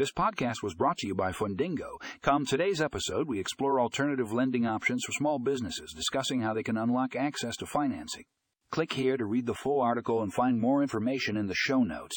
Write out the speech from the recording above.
This podcast was brought to you by Fundingo. Come today's episode, we explore alternative lending options for small businesses, discussing how they can unlock access to financing. Click here to read the full article and find more information in the show notes.